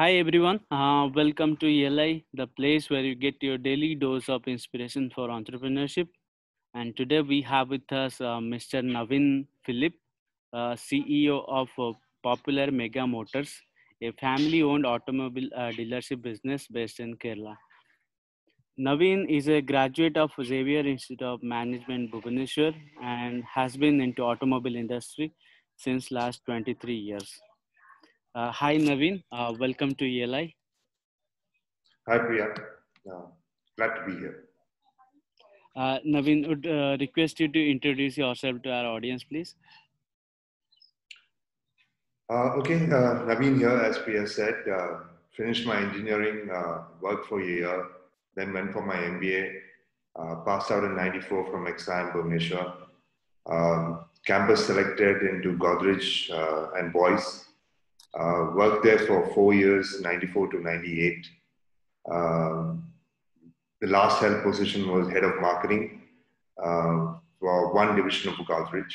Hi everyone, uh, welcome to ELI, the place where you get your daily dose of inspiration for entrepreneurship. And today we have with us uh, Mr. Navin Philip, uh, CEO of uh, Popular Mega Motors, a family-owned automobile uh, dealership business based in Kerala. Navin is a graduate of Xavier Institute of Management Bhubaneswar and has been into automobile industry since last 23 years. Uh, hi Navin, uh, welcome to ELI. Hi Priya, uh, glad to be here. Uh, Navin, would uh, request you to introduce yourself to our audience, please. Uh, okay, uh, Naveen here, as Priya said, uh, finished my engineering, uh, worked for a year, then went for my MBA, uh, passed out in 94 from XIM Bhubaneswar, um, campus selected into Godrej uh, and Boyce, uh, worked there for four years, 94 to 98. Um, the last held position was head of marketing uh, for one division of Godrej.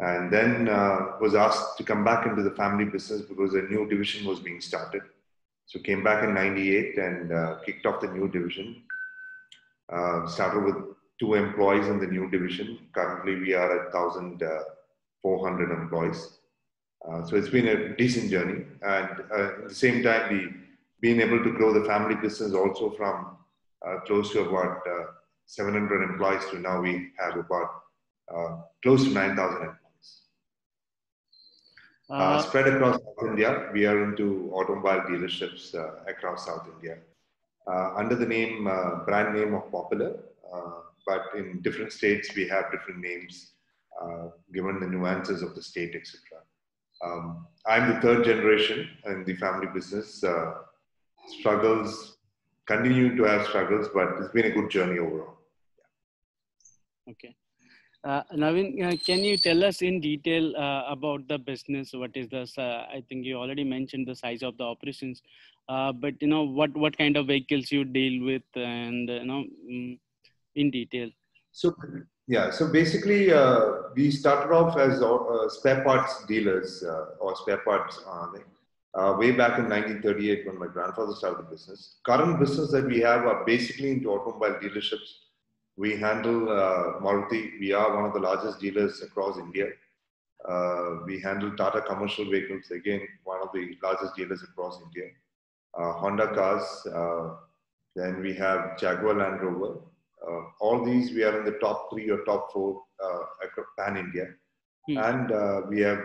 And then uh, was asked to come back into the family business because a new division was being started. So came back in 98 and uh, kicked off the new division. Uh, started with two employees in the new division. Currently we are at 1,400 employees. Uh, so it's been a decent journey. And uh, at the same time, we been able to grow the family business also from uh, close to about 700 employees to now we have about close to 9,000 employees. Uh, spread across South India, we are into automobile dealerships uh, across South India uh, under the name, brand name of Popular. but in different states, we have different names given the nuances of the state, etc. Um, I'm the third generation in the family business. struggles continue to have struggles, but it's been a good journey overall. Okay. Uh, Navin, uh, can you tell us in detail uh, about the business? What is this? I think you already mentioned the size of the operations, uh, but you know what what kind of vehicles you deal with, and you know mm, in detail. So yeah, so basically uh, we started off as uh, spare parts dealers or spare parts way back in 1938 when my grandfather started the business. Current business that we have are basically into automobile dealerships we handle uh, Maruti. We are one of the largest dealers across India. Uh, we handle Tata commercial vehicles, again, one of the largest dealers across India. Uh, Honda cars, uh, then we have Jaguar Land Rover. Uh, all these, we are in the top three or top four uh, pan India. Hmm. And we have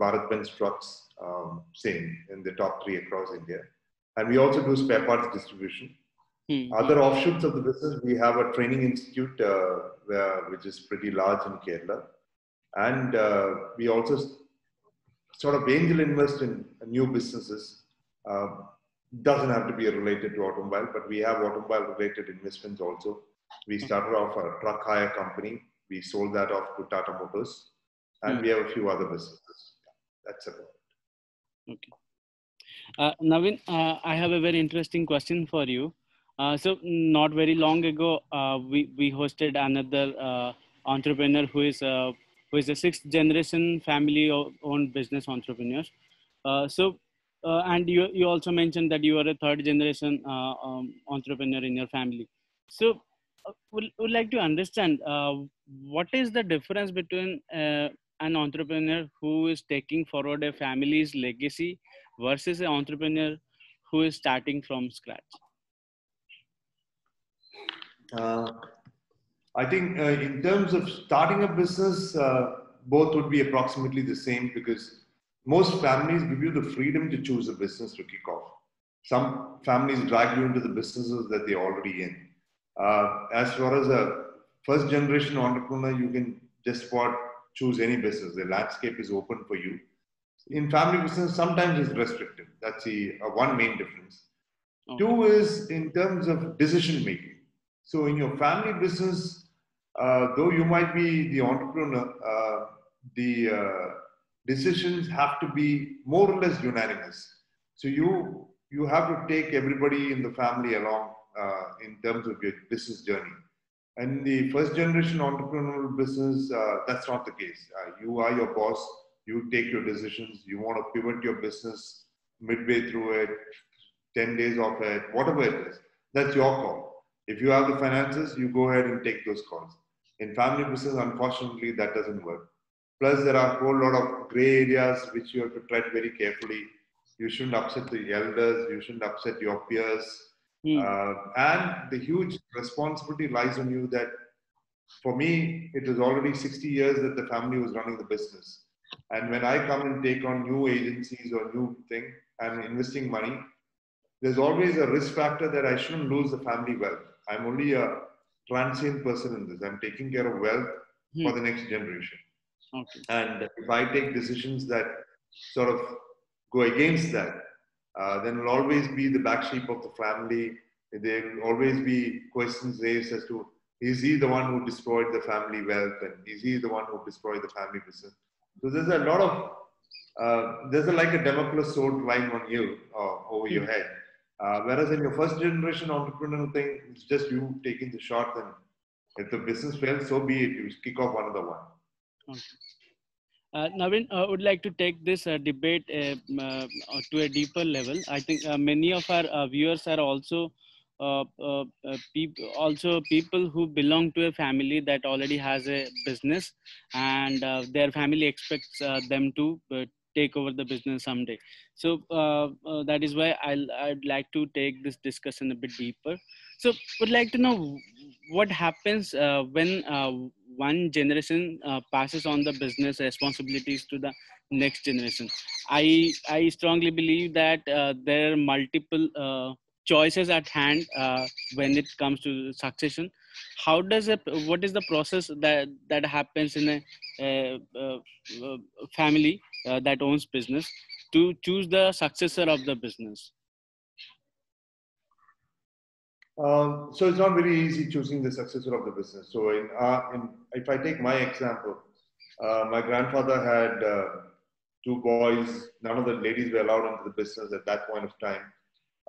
Bharat Benz trucks, um, same in the top three across India. And we also do spare parts distribution. Mm-hmm. Other offshoots of the business, we have a training institute uh, where, which is pretty large in Kerala. And uh, we also sort of angel invest in new businesses. Uh, doesn't have to be related to automobile, but we have automobile related investments also. We started off a truck hire company. We sold that off to Tata Motors. And mm-hmm. we have a few other businesses. That's about it. Okay. Uh, Navin, uh, I have a very interesting question for you. Uh, so not very long ago, uh, we we hosted another uh, entrepreneur who is uh, who is a sixth generation family owned business entrepreneur. Uh, so and you you also mentioned that you are a third generation um, entrepreneur in your family. So would would like to understand what is the difference between an entrepreneur who is taking forward a family's legacy versus an entrepreneur who is starting from scratch uh, I think uh, in terms of starting a business, uh, both would be approximately the same because most families give you the freedom to choose a business to kick off. Some families drag you into the businesses that they're already in. Uh, as far as a first generation entrepreneur, you can just about choose any business. The landscape is open for you. In family business, sometimes it's restrictive. That's the uh, one main difference. Okay. Two is in terms of decision making so in your family business, uh, though you might be the entrepreneur, uh, the uh, decisions have to be more or less unanimous. So you you have to take everybody in the family along uh, in terms of your business journey. And the first generation entrepreneurial business, uh, that's not the case. Uh, you are your boss. You take your decisions. You want to pivot your business midway through it, 10 days off it, whatever it is. That's your call. If you have the finances, you go ahead and take those calls. In family business, unfortunately, that doesn't work. Plus, there are a whole lot of gray areas which you have to tread very carefully. You shouldn't upset the elders, you shouldn't upset your peers. Hmm. Uh, and the huge responsibility lies on you that for me, it was already 60 years that the family was running the business. And when I come and take on new agencies or new thing and investing money, there's always a risk factor that I shouldn't lose the family wealth. I'm only a transient person in this. I'm taking care of wealth Hmm. for the next generation. Okay. And if I take decisions that sort of go against that, uh, then will always be the black sheep of the family. There will always be questions raised as to is he the one who destroyed the family wealth and is he the one who destroyed the family business? So there's a lot of uh, there's a, like a Damocles sword lying on you uh, over your head. Uh, whereas in your first generation entrepreneurial thing, it's just you taking the shot. And if the business fails, so be it. You kick off another one. Uh, Navin, uh, would like to take this uh, debate uh, uh, to a deeper level. I think uh, many of our viewers are also peop- also people who belong to a family that already has a business, and their family expects them to take over the business someday. So that is why I'll, I'd like to take this discussion a bit deeper. So, would like to know what happens when one generation uh, passes on the business responsibilities to the next generation. I I strongly believe that uh, there are multiple uh, choices at hand uh, when it comes to succession. How does it? What is the process that that happens in a, family uh, that owns business to choose the successor of the business? Um, so it's not very easy choosing the successor of the business. So in, uh, in if I take my example, uh, my grandfather had uh, two boys. None of the ladies were allowed into the business at that point of time.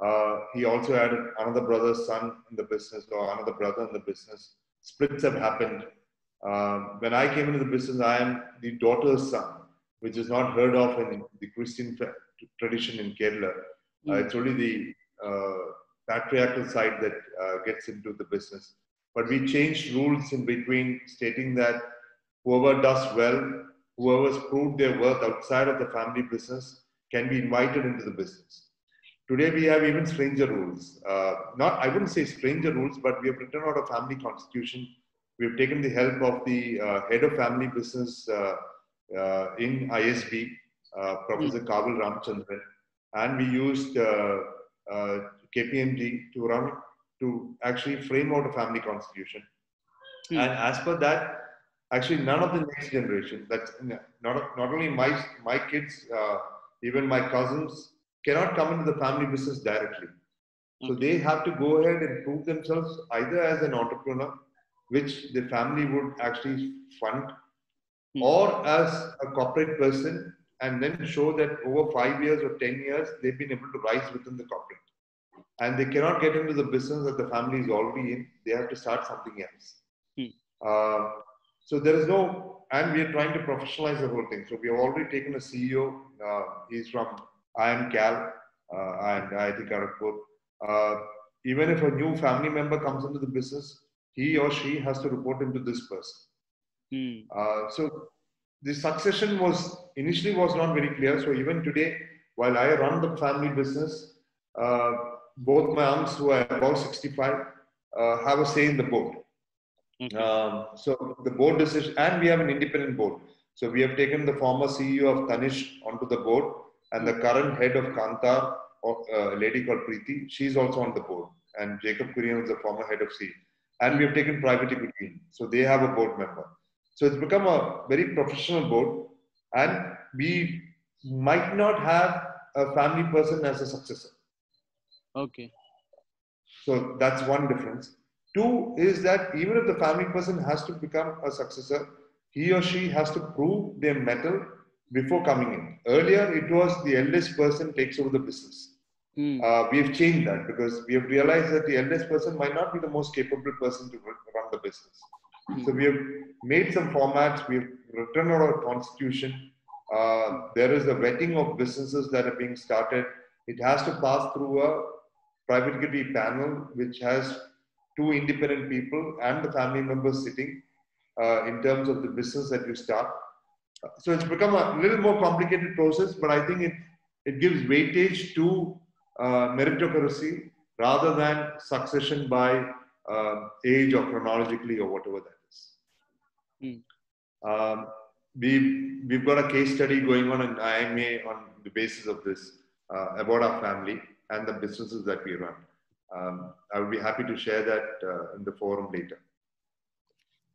Uh, he also had another brother's son in the business or another brother in the business. Splits have happened. Um, when I came into the business, I am the daughter's son, which is not heard of in the Christian tradition in Kerala. Uh, Mm. it's only the uh, patriarchal side that uh, gets into the business. But we changed rules in between, stating that whoever does well, whoever's proved their worth outside of the family business, can be invited into the business. Today we have even stranger rules. Uh, not, I wouldn't say stranger rules, but we have written out a family constitution. We have taken the help of the uh, head of family business uh, uh, in ISB, uh, Professor Kavil Ramchandran, and we used uh, uh, KPMG to run to actually frame out a family constitution. Hmm. And as per that, actually none of the next generation, that's not, not only my, my kids, uh, even my cousins, cannot come into the family business directly. So Okay. they have to go ahead and prove themselves either as an entrepreneur, which the family would actually fund, Hmm. or as a corporate person, and then show that over five years or 10 years, they've been able to rise within the corporate. And they cannot get into the business that the family is already in. They have to start something else. Hmm. Uh, so there is no, and we are trying to professionalize the whole thing. So we have already taken a CEO. Uh, he's from IIM Cal uh, and IIT Kharagpur. Uh, even if a new family member comes into the business, he or she has to report into this person. Hmm. Uh, so the succession was initially was not very clear. So even today, while I run the family business, uh, both my aunts who are about 65 uh, have a say in the board. Okay. Um, so the board decision, and we have an independent board. So we have taken the former CEO of Tanishq onto the board, and the current head of Kantar, or, uh, a lady called Preeti, she's also on the board. And Jacob Kurian is the former head of C. And we have taken private equity. So they have a board member. So it's become a very professional board, and we might not have a family person as a successor. Okay. So that's one difference. Two is that even if the family person has to become a successor, he or she has to prove their mettle before coming in. Earlier, it was the eldest person takes over the business. Hmm. Uh, we have changed that because we have realized that the eldest person might not be the most capable person to run the business. So we have made some formats. We have written out a constitution. Uh, there is a vetting of businesses that are being started. it has to pass through a private equity panel which has two independent people and the family members sitting uh, in terms of the business that you start. So it's become a little more complicated process, but I think it, it gives weightage to uh, meritocracy rather than succession by uh, age or chronologically or whatever that is. Mm. Um, we, we've got a case study going on in IMA on the basis of this uh, about our family and the businesses that we run. Um, I would be happy to share that uh, in the forum later.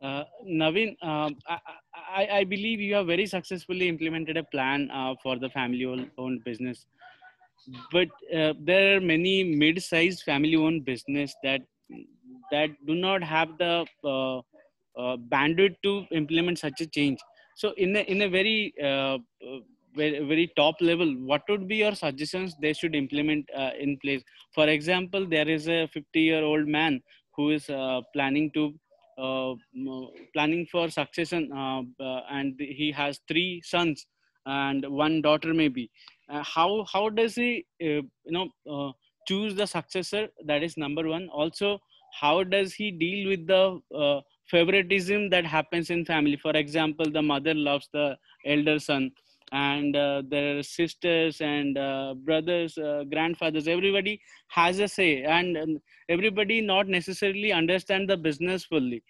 Uh, Naveen, um, I, I, I, believe you have very successfully implemented a plan uh, for the family-owned business. But uh, there are many mid-sized family-owned business that that do not have the uh, uh, bandwidth to implement such a change. So, in a in a very very, very top level, what would be your suggestions they should implement in place? For example, there is a 50-year-old man who is planning to uh, planning for succession uh, uh, and he has three sons and one daughter maybe. How how does he you know choose the successor? That is number one. Also how does he deal with the favoritism that happens in family? For example the mother loves the elder son and uh, their sisters and uh, brothers uh, grandfathers everybody has a say and, and everybody not necessarily understand the business fully.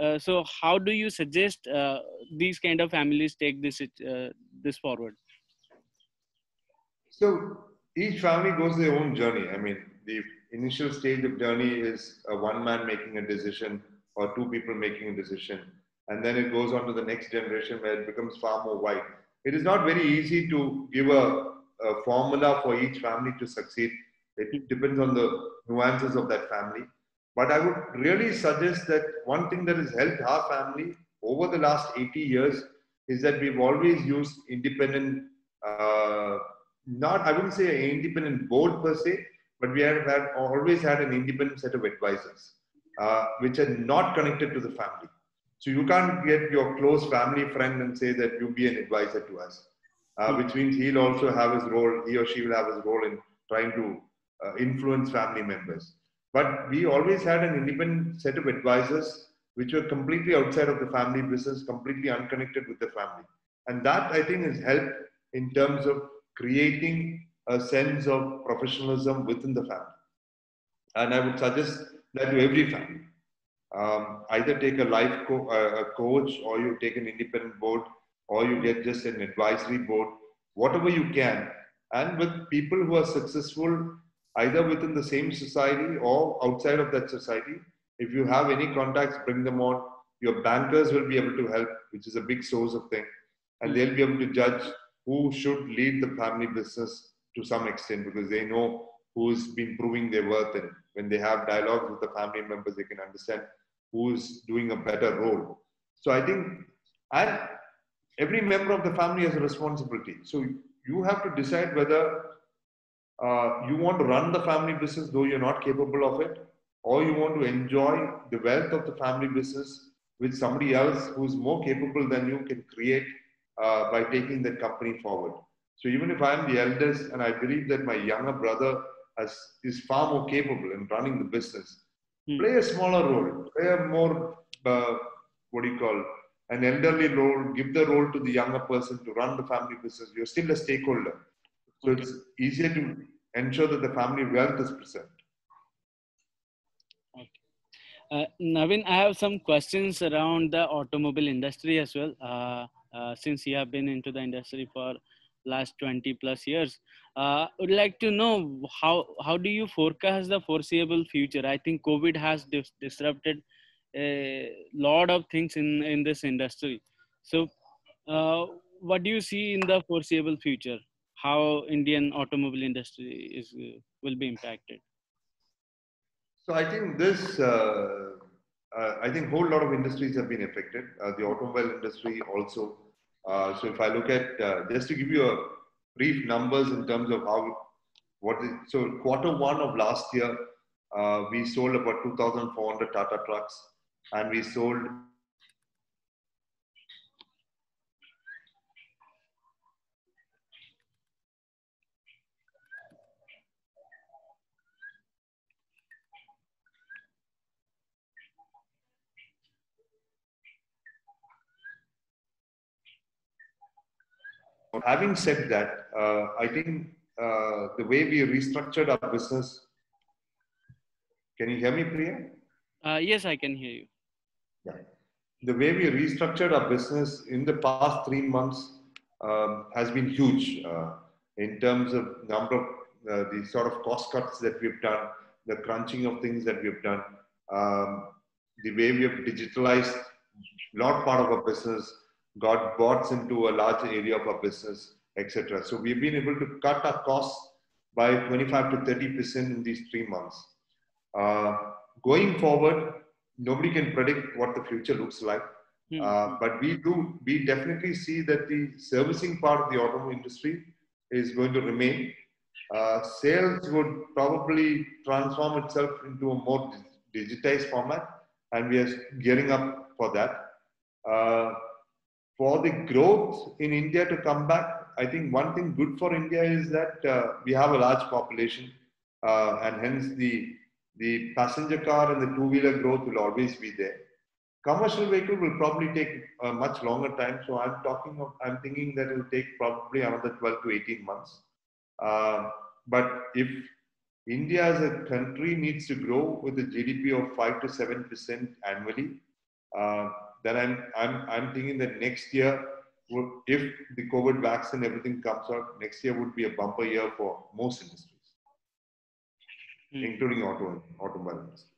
Uh, so how do you suggest uh, these kind of families take this uh, this forward? So each family goes their own journey. I mean the initial stage of journey is a one man making a decision or two people making a decision. And then it goes on to the next generation where it becomes far more wide it is not very easy to give a, a formula for each family to succeed. It depends on the nuances of that family. But I would really suggest that one thing that has helped our family over the last 80 years is that we've always used independent, uh, not, I wouldn't say an independent board per se, but we have had, always had an independent set of advisors, uh, which are not connected to the family. So you can't get your close family friend and say that you be an advisor to us, uh, which means he'll also have his role, he or she will have his role in trying to uh, influence family members. But we always had an independent set of advisors which were completely outside of the family business, completely unconnected with the family. And that I think has helped in terms of creating a sense of professionalism within the family. And I would suggest that to every family um, either take a life co- uh, a coach or you take an independent board or you get just an advisory board, whatever you can. And with people who are successful either within the same society or outside of that society, if you have any contacts, bring them on. Your bankers will be able to help, which is a big source of thing. And they'll be able to judge who should lead the family business to some extent because they know who's been proving their worth. And when they have dialogues with the family members, they can understand who's doing a better role. So I think, and every member of the family has a responsibility. So you have to decide whether uh, you want to run the family business though you're not capable of it, or you want to enjoy the wealth of the family business with somebody else who's more capable than you can create uh, by taking that company forward. So even if I'm the eldest and I believe that my younger brother has, is far more capable in running the business, Hmm. Play a smaller role. Play a more, uh, what do you call, an elderly role. Give the role to the younger person to run the family business. You're still a stakeholder. So okay. it's easier to ensure that the family wealth is present. Okay. Uh, Naveen, I have some questions around the automobile industry as well. Uh, uh, since you have been into the industry for last 20 plus years. Uh, would like to know how how do you forecast the foreseeable future? I think COVID has dis- disrupted a lot of things in in this industry. So, uh, what do you see in the foreseeable future? How Indian automobile industry is uh, will be impacted? So I think this. Uh, uh, I think whole lot of industries have been affected. The automobile industry also so if I look at, uh, just to give you a brief numbers in terms of how, what is, so quarter one of last year, uh, we sold about 2,400 Tata trucks and we sold having said that, uh, I think uh, the way we restructured our business. Can you hear me, Priya? Uh, yes, I can hear you. Yeah. The way we restructured our business in the past three months um, has been huge uh, in terms of number of uh, the sort of cost cuts that we've done, the crunching of things that we've done, um, the way we have digitalized a lot part of our business, got bots into a large area of our business, etc. So we've been able to cut our costs by 25 to 30 percent in these three months. Uh, going forward, nobody can predict what the future looks like. Hmm. Uh, but we do, we definitely see that the servicing part of the automobile industry is going to remain. Uh, sales would probably transform itself into a more digitized format, and we are gearing up for that. Uh, for the growth in India to come back, I think one thing good for India is that uh, we have a large population, uh, and hence the the passenger car and the two wheeler growth will always be there. Commercial vehicle will probably take a much longer time. So I'm talking of, I'm thinking that it will take probably another 12 to 18 months. Uh, but if India as a country needs to grow with a GDP of 5 to 7% annually, uh, then I'm, I'm, I'm thinking that next year, if the COVID vaccine everything comes out, next year would be a bumper year for most industries, Hmm. including auto, automobile industry.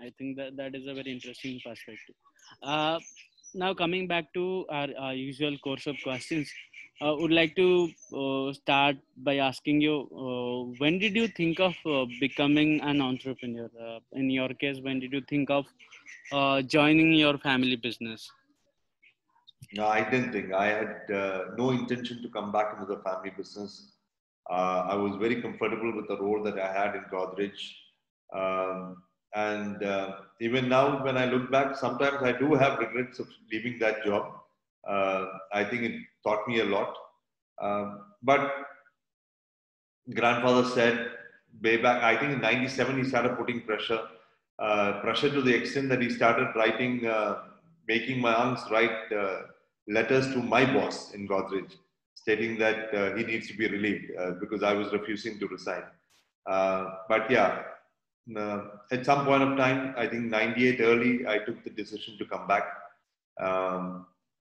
I think that that is a very interesting perspective. Uh, now coming back to our, our usual course of questions, I uh, would like to uh, start by asking you, uh, when did you think of uh, becoming an entrepreneur? Uh, in your case, when did you think of uh, joining your family business? No, I didn't think. I had uh, no intention to come back into the family business. Uh, I was very comfortable with the role that I had in Godrej. Um, and uh, even now, when I look back, sometimes I do have regrets of leaving that job. Uh, I think it taught me a lot. Um, but grandfather said, way back, I think in 97, he started putting pressure. Uh, pressure to the extent that he started writing, uh, making my aunts write uh, letters to my boss in Godrej, stating that uh, he needs to be relieved uh, because I was refusing to resign. Uh, but yeah, at some point of time, I think 98 early, I took the decision to come back. Um,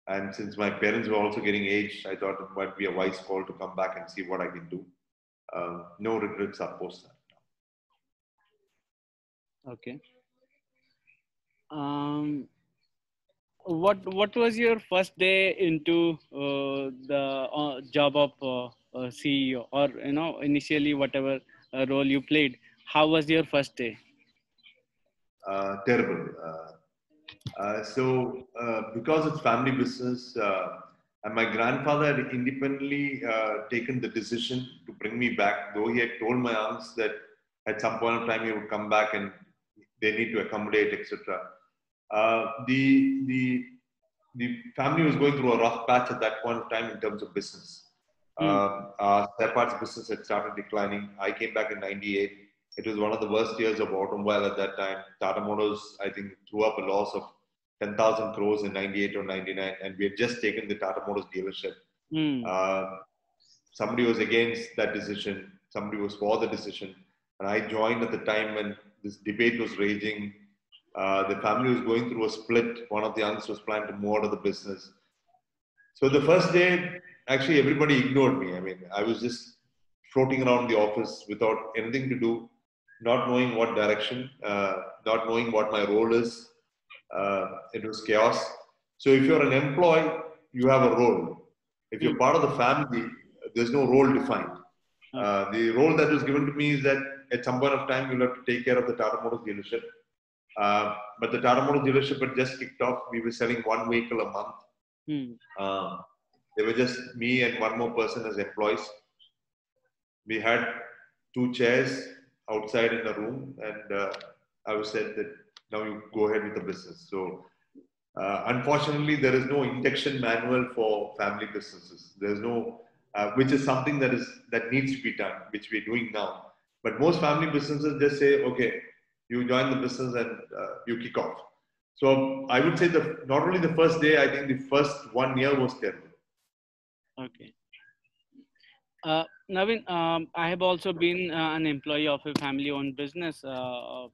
and since my parents were also getting aged, I thought it might be a wise call to come back and see what I can do. Uh, no regrets are post that. Okay. Um, what what was your first day into uh, the uh, job of uh, uh, CEO or you know initially whatever uh, role you played? How was your first day? Uh, terrible. So, because it's family business, and my grandfather had independently taken the decision to bring me back, though he had told my aunts that at some point of time he would come back and they need to accommodate, etc. Uh, the the the family was going through a rough patch at that point of time in terms of business. Uh, our spare parts business had started declining. I came back in '98. It was one of the worst years of automobile at that time. Tata Motors, I think, threw up a loss of 10,000 crores in 98 or 99, and we had just taken the Tata Motors dealership. Hmm. Uh, somebody was against that decision, somebody was for the decision, and I joined at the time when this debate was raging. Uh, the family was going through a split. One of the youngsters was planning to move out of the business. So the first day, actually, everybody ignored me. I mean, I was just floating around the office without anything to do, not knowing what direction, uh, not knowing what my role is. Uh, it was chaos. So if you're an employee, you have a role. If you're part of the family, there's no role defined. Uh, the role that was given to me is that at some point of time, you'll have to take care of the Tata Motors dealership. Uh, but the Tata Motors dealership had just kicked off. We were selling one vehicle a month. Hmm. Uh, there were just me and one more person as employees. We had two chairs outside in the room, and uh, I was said that now you go ahead with the business. So, uh, unfortunately, there is no induction manual for family businesses. There's no, uh, which is something that is that needs to be done, which we're doing now. But most family businesses just say, okay, you join the business and uh, you kick off. So I would say the not only the first day, I think the first one year was terrible. Okay. Uh, Navin, um, I have also been uh, an employee of a family-owned business, uh,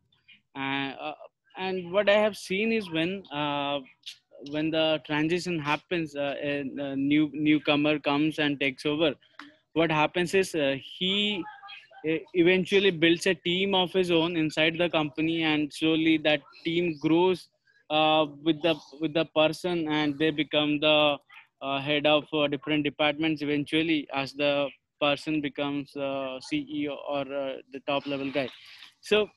and, uh, and what I have seen is when uh, when the transition happens, uh, a, new newcomer comes and takes over. What happens is he eventually builds a team of his own inside the company, and slowly that team grows uh, with the with the person, and they become the uh, head of uh, different departments eventually as the person becomes uh, CEO or uh, the top level guy. So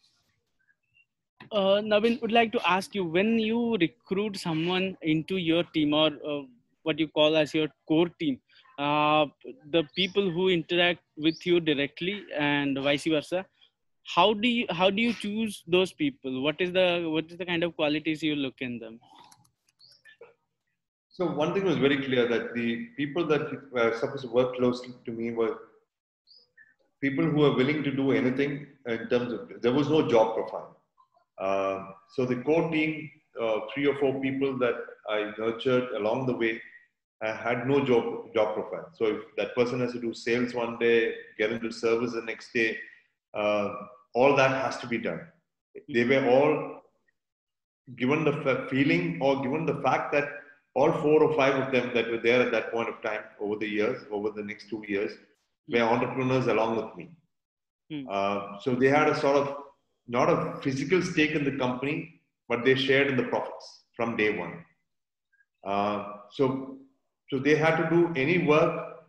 uh, Navin, would like to ask you when you recruit someone into your team or uh, what you call as your core team, uh, the people who interact with you directly and vice versa. How do you how do you choose those people? What is the what is the kind of qualities you look in them? So one thing was very clear that the people that were supposed to work closely to me were people who were willing to do anything in terms of there was no job profile. Uh, so the core team, uh, three or four people that I nurtured along the way, had no job job profile. So if that person has to do sales one day, get into service the next day, uh, all that has to be done. They were all given the feeling or given the fact that all four or five of them that were there at that point of time over the years, over the next two years, were entrepreneurs along with me. Hmm. Uh, so they had a sort of not a physical stake in the company, but they shared in the profits from day one. Uh, so, so they had to do any work.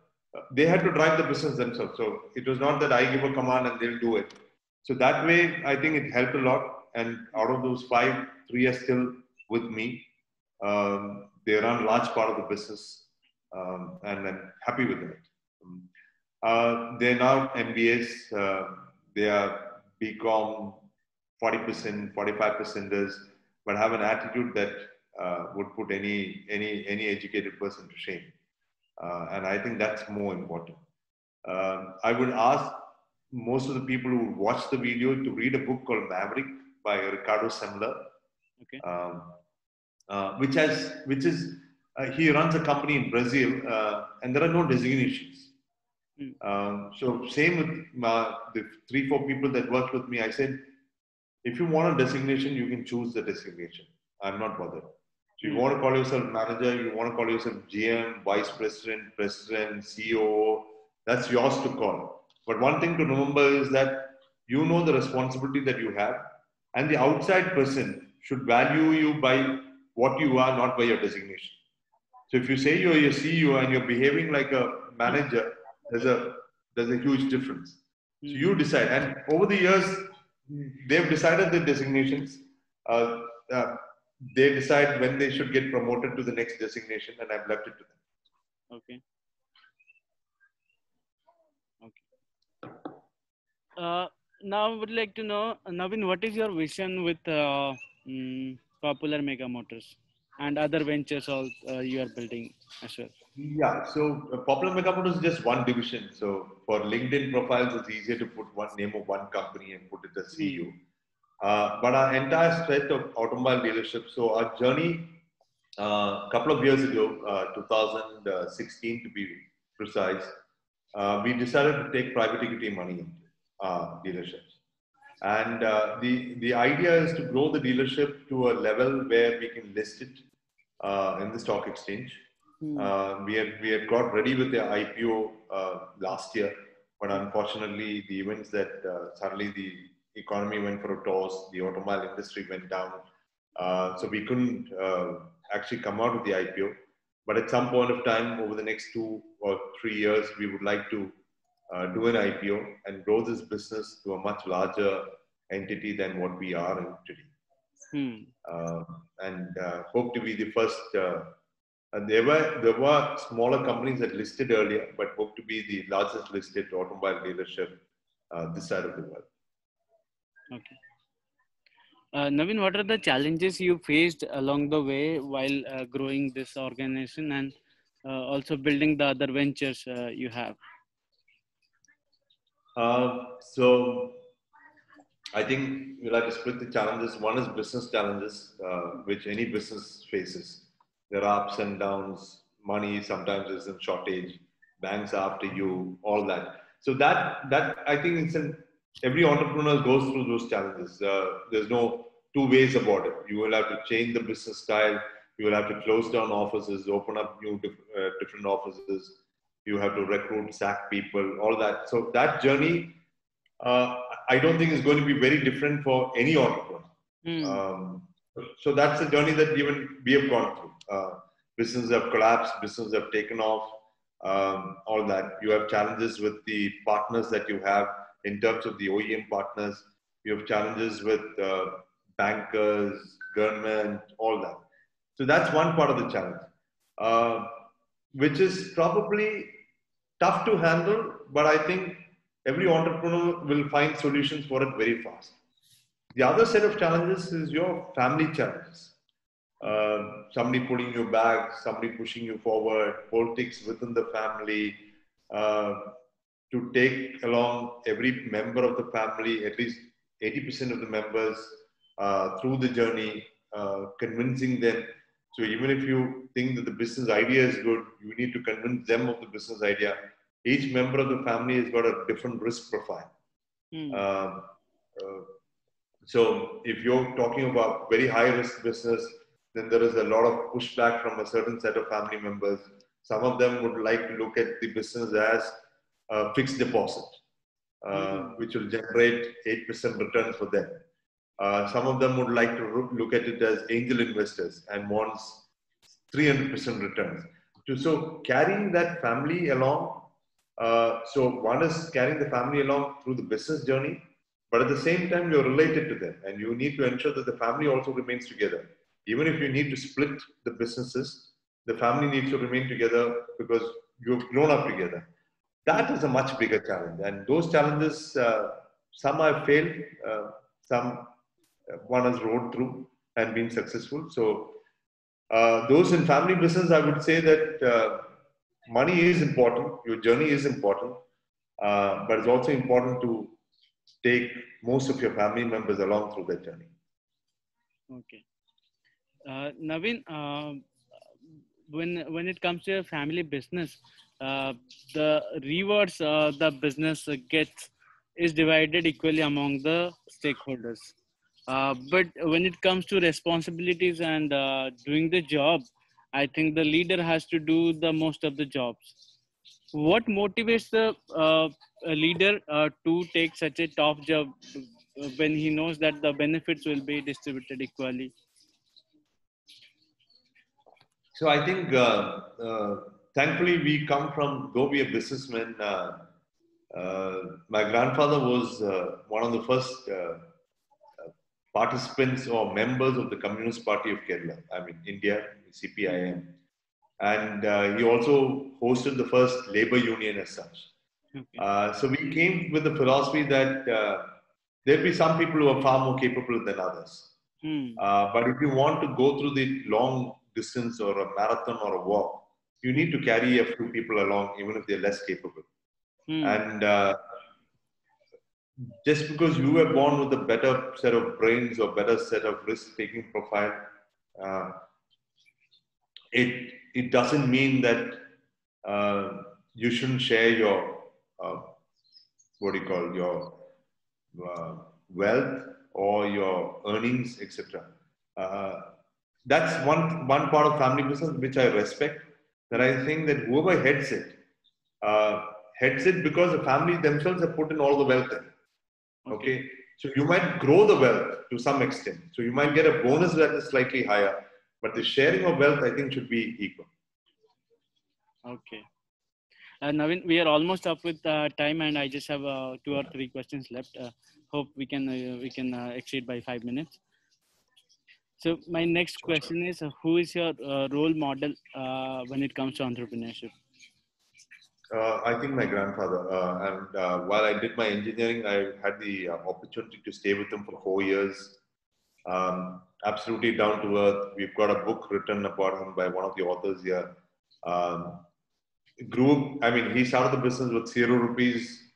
They had to drive the business themselves. So it was not that I give a command and they'll do it. So that way, I think it helped a lot. And out of those five, three are still with me. Um, they run large part of the business, um, and I'm happy with it. Um, uh, they're now MBAs. Uh, they are BCom 40%, 45%ers, but have an attitude that uh, would put any, any, any educated person to shame. Uh, and I think that's more important. Um, I would ask most of the people who watch the video to read a book called Maverick by Ricardo Semler, Okay. um, uh, which has, which is, uh, he runs a company in Brazil, uh, and there are no designations. Hmm. Um, so same with my, the three, four people that worked with me. I said, if you want a designation, you can choose the designation. I'm not bothered. So you want to call yourself manager, you want to call yourself GM, vice president, president, CEO, that's yours to call. But one thing to remember is that you know the responsibility that you have, and the outside person should value you by what you are, not by your designation. So if you say you're a CEO and you're behaving like a manager, there's a there's a huge difference. So you decide. And over the years, they've decided the designations. Uh, uh, they decide when they should get promoted to the next designation, and I've left it to them. Okay. Okay. Uh, now, I would like to know, Navin, what is your vision with uh, mm, Popular Mega Motors and other ventures all uh, you are building as well? Yeah, so uh, Popular Mega Motors is just one division. So for LinkedIn profiles, it's easier to put one name of one company and put it as CEO. Uh, but our entire stretch of automobile dealerships, so our journey a uh, couple of years ago, uh, 2016 to be precise, uh, we decided to take private equity money into uh, dealerships. And uh, the, the idea is to grow the dealership to a level where we can list it uh, in the stock exchange. Uh, we had we had got ready with the IPO uh, last year, but unfortunately, the events that uh, suddenly the economy went for a toss, the automobile industry went down, uh, so we couldn't uh, actually come out with the IPO. But at some point of time, over the next two or three years, we would like to uh, do an IPO and grow this business to a much larger entity than what we are in today Hmm. uh, and uh, hope to be the first. Uh, and there were there were smaller companies that listed earlier, but hope to be the largest listed automobile dealership uh, this side of the world. Okay. Uh, Navin, what are the challenges you faced along the way while uh, growing this organization and uh, also building the other ventures uh, you have? Uh, so I think we'll have to split the challenges. One is business challenges, uh, which any business faces. There are ups and downs. Money sometimes is in shortage. banks after you, all that. So that that I think it's an every entrepreneur goes through those challenges. Uh, there's no two ways about it. You will have to change the business style. You will have to close down offices, open up new uh, different offices. You have to recruit, sack people, all that. So that journey, uh, I don't think is going to be very different for any entrepreneur. Mm. Um, so that's the journey that even we have gone through. Uh, businesses have collapsed, businesses have taken off, um, all that. You have challenges with the partners that you have in terms of the OEM partners. You have challenges with uh, bankers, government, all that. So that's one part of the challenge, uh, which is probably tough to handle, but I think every entrepreneur will find solutions for it very fast. The other set of challenges is your family challenges. Uh, somebody pulling you back, somebody pushing you forward, politics within the family, uh, to take along every member of the family, at least 80% of the members, uh, through the journey, uh, convincing them. So even if you think that the business idea is good, you need to convince them of the business idea. Each member of the family has got a different risk profile. Mm. so if you're talking about very high risk business, then there is a lot of pushback from a certain set of family members. Some of them would like to look at the business as a fixed deposit, uh, mm-hmm. which will generate 8% returns for them. Uh, some of them would like to look at it as angel investors and wants 300% returns. So carrying that family along, uh, so one is carrying the family along through the business journey, but at the same time you're related to them and you need to ensure that the family also remains together even if you need to split the businesses, the family needs to remain together because you've grown up together. That is a much bigger challenge. And those challenges, uh, some have failed, uh, some uh, one has rode through and been successful. So, uh, those in family business, I would say that uh, money is important, your journey is important, but it's also important to take most of your family members along through that journey. Okay. Uh, Naveen, uh, when when it comes to a family business, the rewards uh, the business gets is divided equally among the stakeholders. Uh, but when it comes to responsibilities and uh, doing the job, I think the leader has to do the most of the jobs. What motivates the leader to take such a tough job when he knows that the benefits will be distributed equally? So I think, uh, uh, thankfully, we come from, though we are businessmen, uh, uh my grandfather was uh, one of the first uh, participants or members of the Communist Party of Kerala, I mean, India, CPIM. And he also hosted the first labor union as such. So we came with the philosophy that there'll be some people who are far more capable than others. Hmm. but if you want to go through the long distance or a marathon or a walk, you need to carry a few people along, even if they're less capable. Mm. And uh, just because you were born with a better set of brains or better set of risk-taking profile, uh, it it doesn't mean that uh, you shouldn't share your uh, what do you call your uh, wealth or your earnings, etc that's one one part of family business which I respect. That I think that whoever heads it, uh, heads it because the family themselves have put in all the wealth in. Okay, so you might grow the wealth to some extent. So you might get a bonus that is slightly higher, but the sharing of wealth I think should be equal. Okay. Uh, Naveen, we are almost up with uh, time, and I just have uh, two or three questions left. Uh, hope we can uh, we can uh, exceed by five minutes. So my next question is, uh, who is your uh, role model uh, when it comes to entrepreneurship? Uh, I think my grandfather. Uh, and uh, while I did my engineering, I had the opportunity to stay with him for four years. Um, absolutely down to earth. We've got a book written about him by one of the authors here. Um, grew, I mean, he started the business with zero rupees,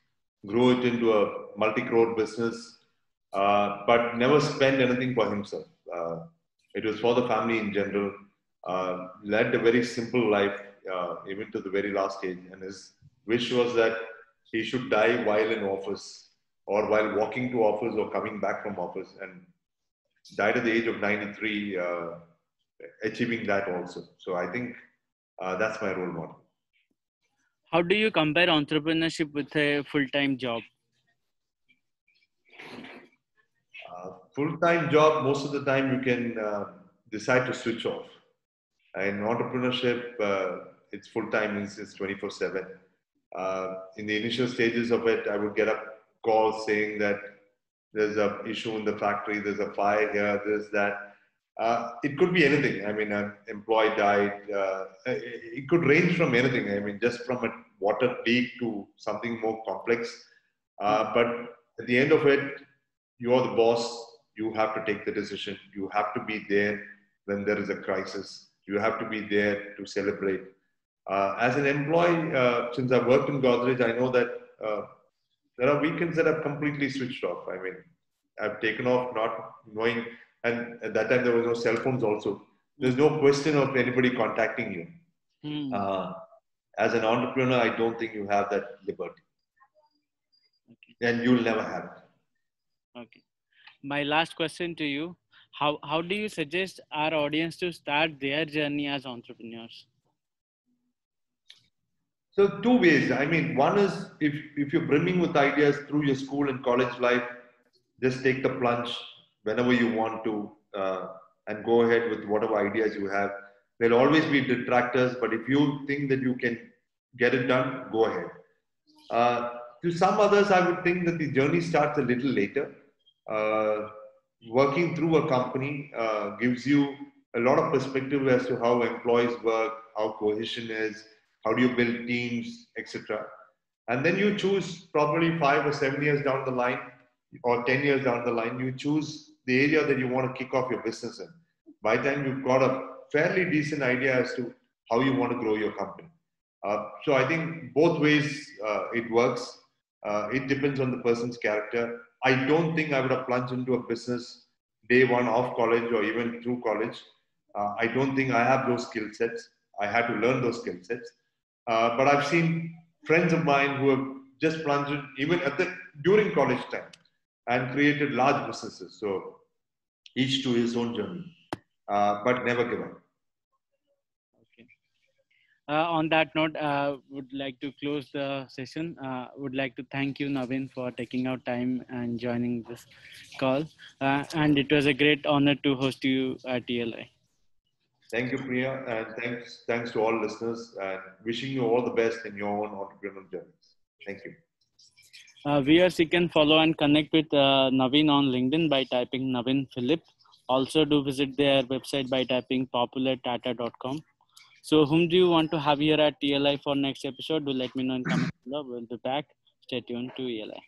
grew it into a multi-crore business, but never spent anything for himself. Uh, it was for the family in general. Uh, led a very simple life. uh, even to the very last stage. And his wish was that he should die while in office or while walking to office or coming back from office and died at the age of 93, uh, achieving that also. So I think uh, that's my role model. How do you compare entrepreneurship with a full-time job? Uh, full-time job, most of the time you can uh, decide to switch off. In entrepreneurship, uh, it's full-time it's 24/7. Uh, in the initial stages of it, I would get a call saying that there's a issue in the factory, there's a fire here, there's that. Uh, it could be anything. I mean, an employee died. Uh, it could range from anything. I mean, just from a water leak to something more complex. Uh, but at the end of it, you are the boss. You have to take the decision. You have to be there when there is a crisis. You have to be there to celebrate. Uh, as an employee, uh, since I've worked in Godrej, I know that uh, there are weekends that I've completely switched off. I mean, I've taken off not knowing, and at that time there was no cell phones also. There's no question of anybody contacting you. Hmm. Uh, as an entrepreneur, I don't think you have that liberty. Okay. And you'll never have it. Okay. My last question to you: How how do you suggest our audience to start their journey as entrepreneurs? So two ways. I mean, one is if if you're brimming with ideas through your school and college life, just take the plunge whenever you want to uh, and go ahead with whatever ideas you have. There'll always be detractors, but if you think that you can get it done, go ahead. Uh, to some others, I would think that the journey starts a little later. Uh, working through a company uh, gives you a lot of perspective as to how employees work, how cohesion is, how do you build teams, etc. And then you choose probably five or seven years down the line, or 10 years down the line, you choose the area that you want to kick off your business in. By the time you've got a fairly decent idea as to how you want to grow your company. Uh, so I think both ways uh, it works. Uh, it depends on the person's character. I don't think I would have plunged into a business day one of college or even through college. Uh, I don't think I have those skill sets. I had to learn those skill sets. Uh, but I've seen friends of mine who have just plunged even at the during college time and created large businesses. So each to his own journey, uh, but never give up. Uh, on that note, uh, would like to close the session. Uh, would like to thank you, Navin, for taking out time and joining this call. Uh, and it was a great honor to host you at TLI. Thank you, Priya, and thanks thanks to all listeners. And wishing you all the best in your own entrepreneurial journeys. Thank you. Uh, viewers, you can follow and connect with uh, Navin on LinkedIn by typing Navin Philip. Also, do visit their website by typing populartata.com. So, whom do you want to have here at TLI for next episode? Do let me know in the comments below. We'll be back. Stay tuned to TLI.